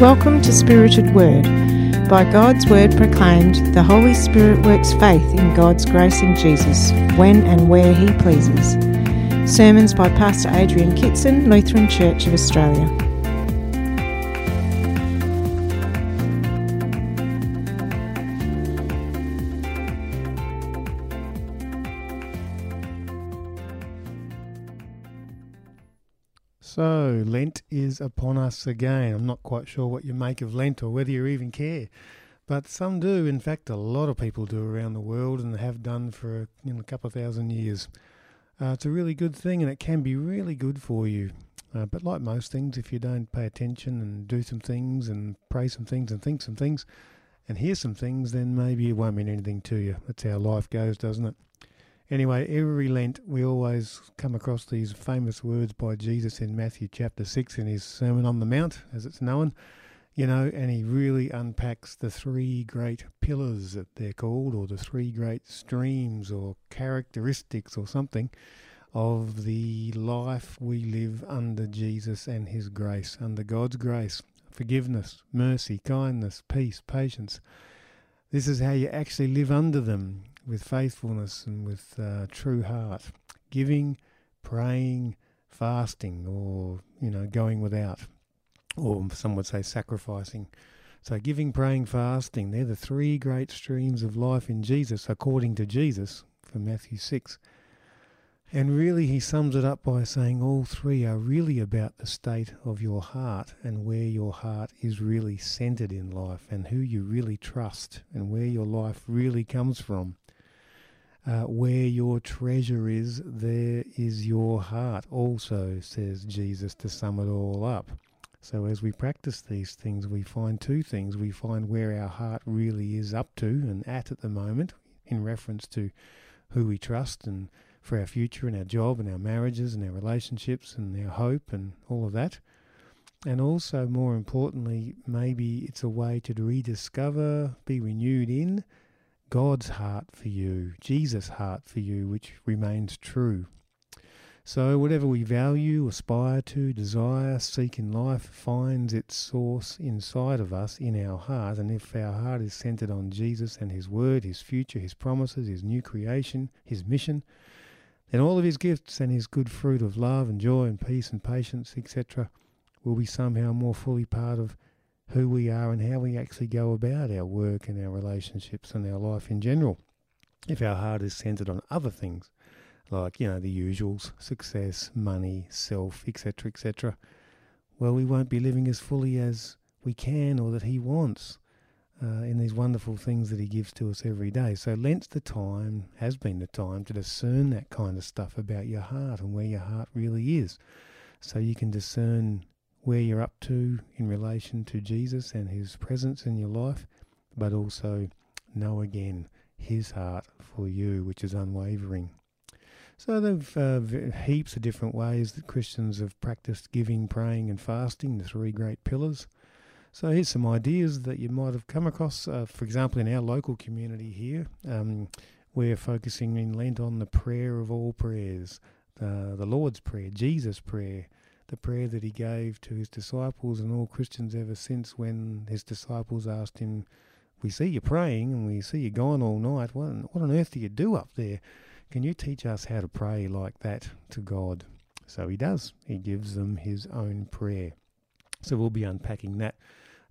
Welcome to Spirited Word. By God's Word proclaimed, the Holy Spirit works faith in God's grace in Jesus, when and where He pleases. Sermons by Pastor Adrian Kitson, Lutheran Church of Australia. So, Lent is upon us again. I'm not quite sure what you make of Lent or whether you even care, but some do. In fact, a lot of people do around the world and have done for you know, a couple of thousand years. Uh, it's a really good thing and it can be really good for you. Uh, but like most things, if you don't pay attention and do some things and pray some things and think some things and hear some things, then maybe it won't mean anything to you. That's how life goes, doesn't it? Anyway, every Lent we always come across these famous words by Jesus in Matthew chapter 6 in his Sermon on the Mount, as it's known, you know, and he really unpacks the three great pillars that they're called, or the three great streams or characteristics or something of the life we live under Jesus and his grace, under God's grace, forgiveness, mercy, kindness, peace, patience. This is how you actually live under them with faithfulness and with uh, true heart, giving, praying, fasting, or you know, going without, or some would say sacrificing. So, giving, praying, fasting, they're the three great streams of life in Jesus, according to Jesus from Matthew 6. And really, he sums it up by saying all three are really about the state of your heart and where your heart is really centered in life and who you really trust and where your life really comes from. Uh, where your treasure is, there is your heart also, says Jesus, to sum it all up. So, as we practice these things, we find two things. We find where our heart really is up to and at at the moment, in reference to who we trust and for our future and our job and our marriages and our relationships and our hope and all of that. And also, more importantly, maybe it's a way to rediscover, be renewed in God's heart for you, Jesus' heart for you, which remains true. So, whatever we value, aspire to, desire, seek in life finds its source inside of us in our heart. And if our heart is centered on Jesus and His Word, His future, His promises, His new creation, His mission, then all of His gifts and His good fruit of love and joy and peace and patience, etc., will be somehow more fully part of who we are and how we actually go about our work and our relationships and our life in general. If our heart is centered on other things, like, you know, the usuals, success, money, self, etc., etc., well, we won't be living as fully as we can or that He wants uh, in these wonderful things that He gives to us every day. So, Lent's the time, has been the time to discern that kind of stuff about your heart and where your heart really is. So, you can discern where you're up to in relation to Jesus and his presence in your life, but also know again his heart for you, which is unwavering. So there've uh, heaps of different ways that Christians have practiced giving, praying, and fasting, the three great pillars. So here's some ideas that you might have come across. Uh, for example, in our local community here, um, we're focusing in Lent on the prayer of all prayers, uh, the Lord's Prayer, Jesus' prayer, the prayer that he gave to his disciples and all Christians ever since when his disciples asked him, We see you praying and we see you gone all night. What, what on earth do you do up there? Can you teach us how to pray like that to God? So he does. He gives them his own prayer. So we'll be unpacking that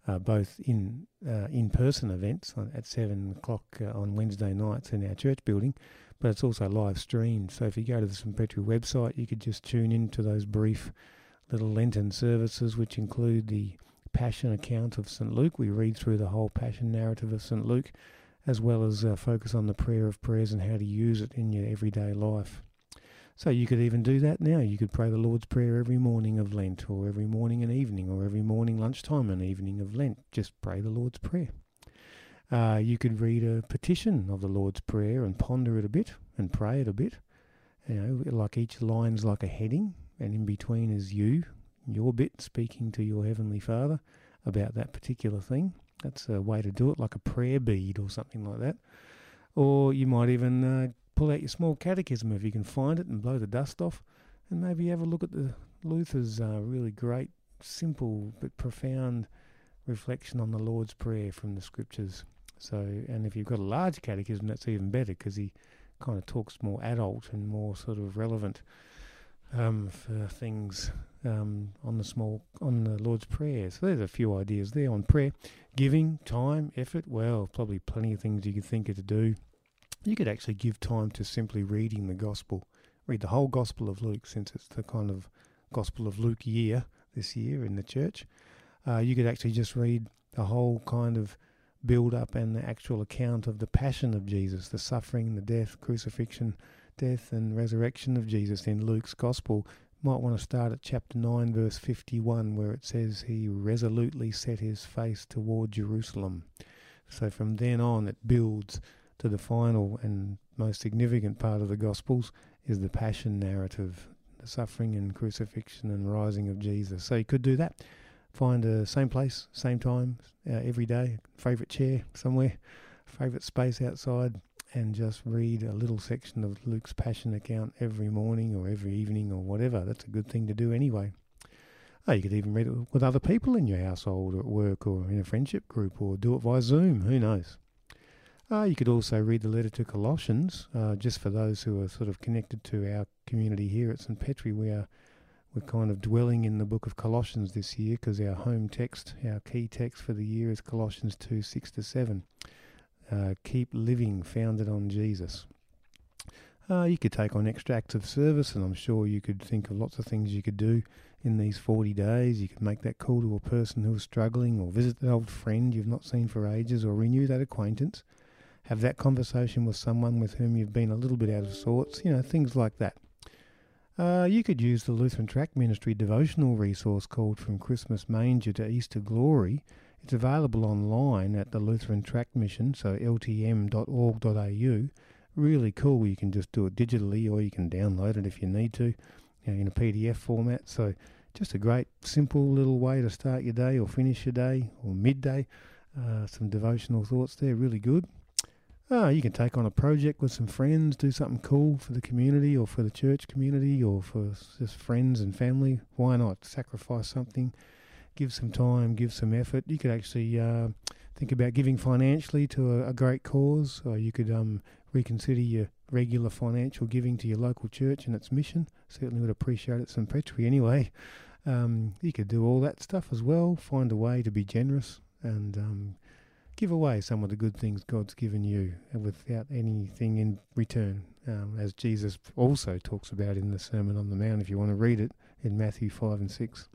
uh, both in uh, in-person events at seven o'clock uh, on Wednesday nights in our church building, but it's also live streamed. So if you go to the St Petri website, you could just tune in to those brief little Lenten services, which include the Passion account of St. Luke. We read through the whole Passion narrative of St. Luke, as well as uh, focus on the prayer of prayers and how to use it in your everyday life. So you could even do that now. You could pray the Lord's Prayer every morning of Lent, or every morning and evening, or every morning, lunchtime, and evening of Lent. Just pray the Lord's Prayer. Uh, you could read a petition of the Lord's Prayer and ponder it a bit and pray it a bit. You know, like each line's like a heading, and in between is you, your bit, speaking to your Heavenly Father about that particular thing. That's a way to do it, like a prayer bead or something like that. Or you might even uh, pull out your small catechism if you can find it and blow the dust off, and maybe have a look at the Luther's uh, really great, simple but profound reflection on the Lord's Prayer from the Scriptures. So, and if you've got a large catechism, that's even better because he kind of talks more adult and more sort of relevant um, for things um, on the small on the Lord's Prayer. So there's a few ideas there on prayer, giving time, effort. Well, probably plenty of things you could think of to do. You could actually give time to simply reading the Gospel. Read the whole Gospel of Luke, since it's the kind of Gospel of Luke year this year in the church. Uh, you could actually just read the whole kind of build up and the actual account of the passion of Jesus, the suffering, the death, crucifixion, death, and resurrection of Jesus in Luke's Gospel. Might want to start at chapter 9, verse 51, where it says, He resolutely set his face toward Jerusalem. So from then on, it builds to the final and most significant part of the Gospels is the passion narrative, the suffering and crucifixion and rising of Jesus. So you could do that find a same place, same time, uh, every day, favourite chair somewhere, favourite space outside, and just read a little section of Luke's Passion account every morning or every evening or whatever. That's a good thing to do anyway. Oh, you could even read it with other people in your household or at work or in a friendship group or do it via Zoom. Who knows? Uh, you could also read the letter to Colossians, uh, just for those who are sort of connected to our community here at St. Petri. We are we're kind of dwelling in the book of Colossians this year because our home text, our key text for the year is Colossians 2 6 to 7. Uh, keep living founded on Jesus. Uh, you could take on extra acts of service, and I'm sure you could think of lots of things you could do in these 40 days. You could make that call to a person who is struggling, or visit an old friend you've not seen for ages, or renew that acquaintance. Have that conversation with someone with whom you've been a little bit out of sorts, you know, things like that. Uh, you could use the Lutheran Tract Ministry devotional resource called From Christmas Manger to Easter Glory. It's available online at the Lutheran Tract Mission, so ltm.org.au. Really cool. You can just do it digitally or you can download it if you need to you know, in a PDF format. So just a great, simple little way to start your day or finish your day or midday. Uh, some devotional thoughts there, really good. Oh, you can take on a project with some friends, do something cool for the community or for the church community or for just friends and family. Why not? Sacrifice something, give some time, give some effort. You could actually uh, think about giving financially to a, a, great cause, or you could um, reconsider your regular financial giving to your local church and its mission. Certainly would appreciate it, St. Petri, anyway. Um, you could do all that stuff as well. Find a way to be generous and um, give away some of the good things God's given you without anything in return, um, as Jesus also talks about in the Sermon on the Mount, if you want to read it in Matthew 5 and 6.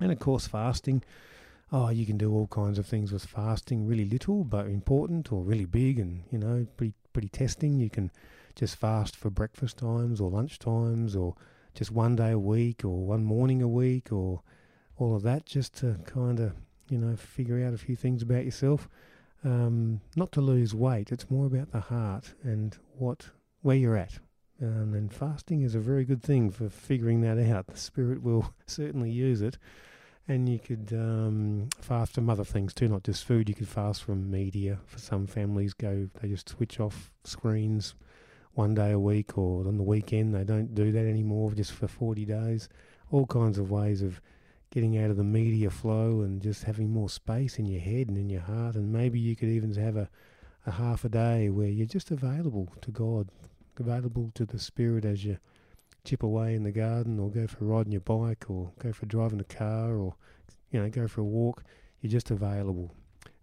And of course, fasting. Oh, you can do all kinds of things with fasting, really little but important, or really big and, you know, pretty, pretty testing. You can just fast for breakfast times or lunch times or just one day a week or one morning a week or all of that just to kind of you know, figure out a few things about yourself. Um, not to lose weight, it's more about the heart and what where you're at. Um, and fasting is a very good thing for figuring that out. The Spirit will certainly use it. And you could um, fast from other things too, not just food. You could fast from media. For some families, go they just switch off screens one day a week, or on the weekend they don't do that anymore, just for forty days. All kinds of ways of getting out of the media flow and just having more space in your head and in your heart. And maybe you could even have a, a half a day where you're just available to God, available to the Spirit as you chip away in the garden or go for a ride on your bike or go for driving a car or, you know, go for a walk. You're just available.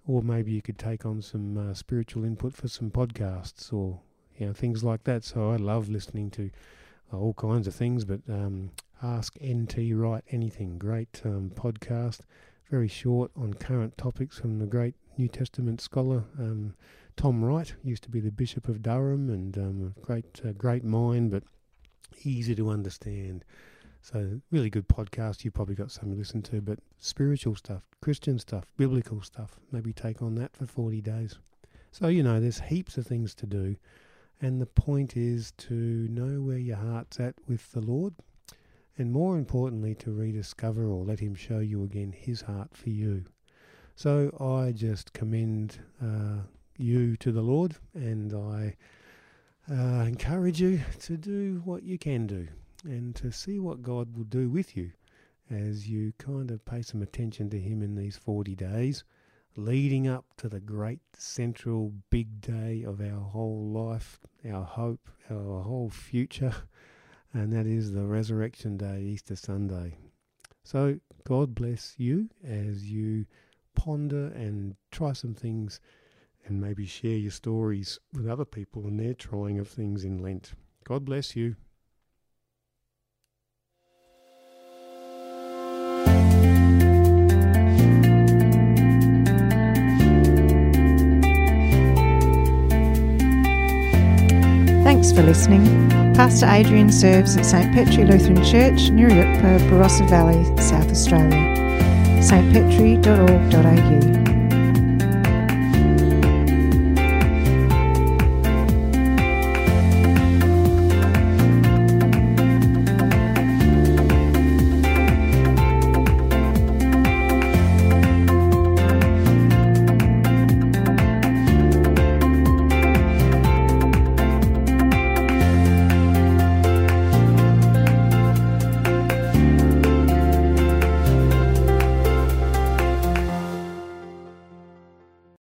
Or maybe you could take on some uh, spiritual input for some podcasts or, you know, things like that. So I love listening to uh, all kinds of things, but um, Ask NT Wright Anything. Great um, podcast, very short on current topics from the great New Testament scholar um, Tom Wright. Used to be the Bishop of Durham and um, a great, uh, great mind, but easy to understand. So, really good podcast. You've probably got something to listen to, but spiritual stuff, Christian stuff, biblical stuff. Maybe take on that for 40 days. So, you know, there's heaps of things to do. And the point is to know where your heart's at with the Lord and more importantly, to rediscover or let Him show you again His heart for you. So I just commend uh, you to the Lord and I uh, encourage you to do what you can do and to see what God will do with you as you kind of pay some attention to Him in these 40 days, leading up to the great central big day of our whole life, our hope, our whole future, and that is the Resurrection Day, Easter Sunday. So, God bless you as you ponder and try some things and maybe share your stories with other people and their trying of things in Lent. God bless you. Thanks for listening. Pastor Adrian serves at St Petri Lutheran Church, Nuriootpa, Barossa Valley, South Australia. stpetri.org.au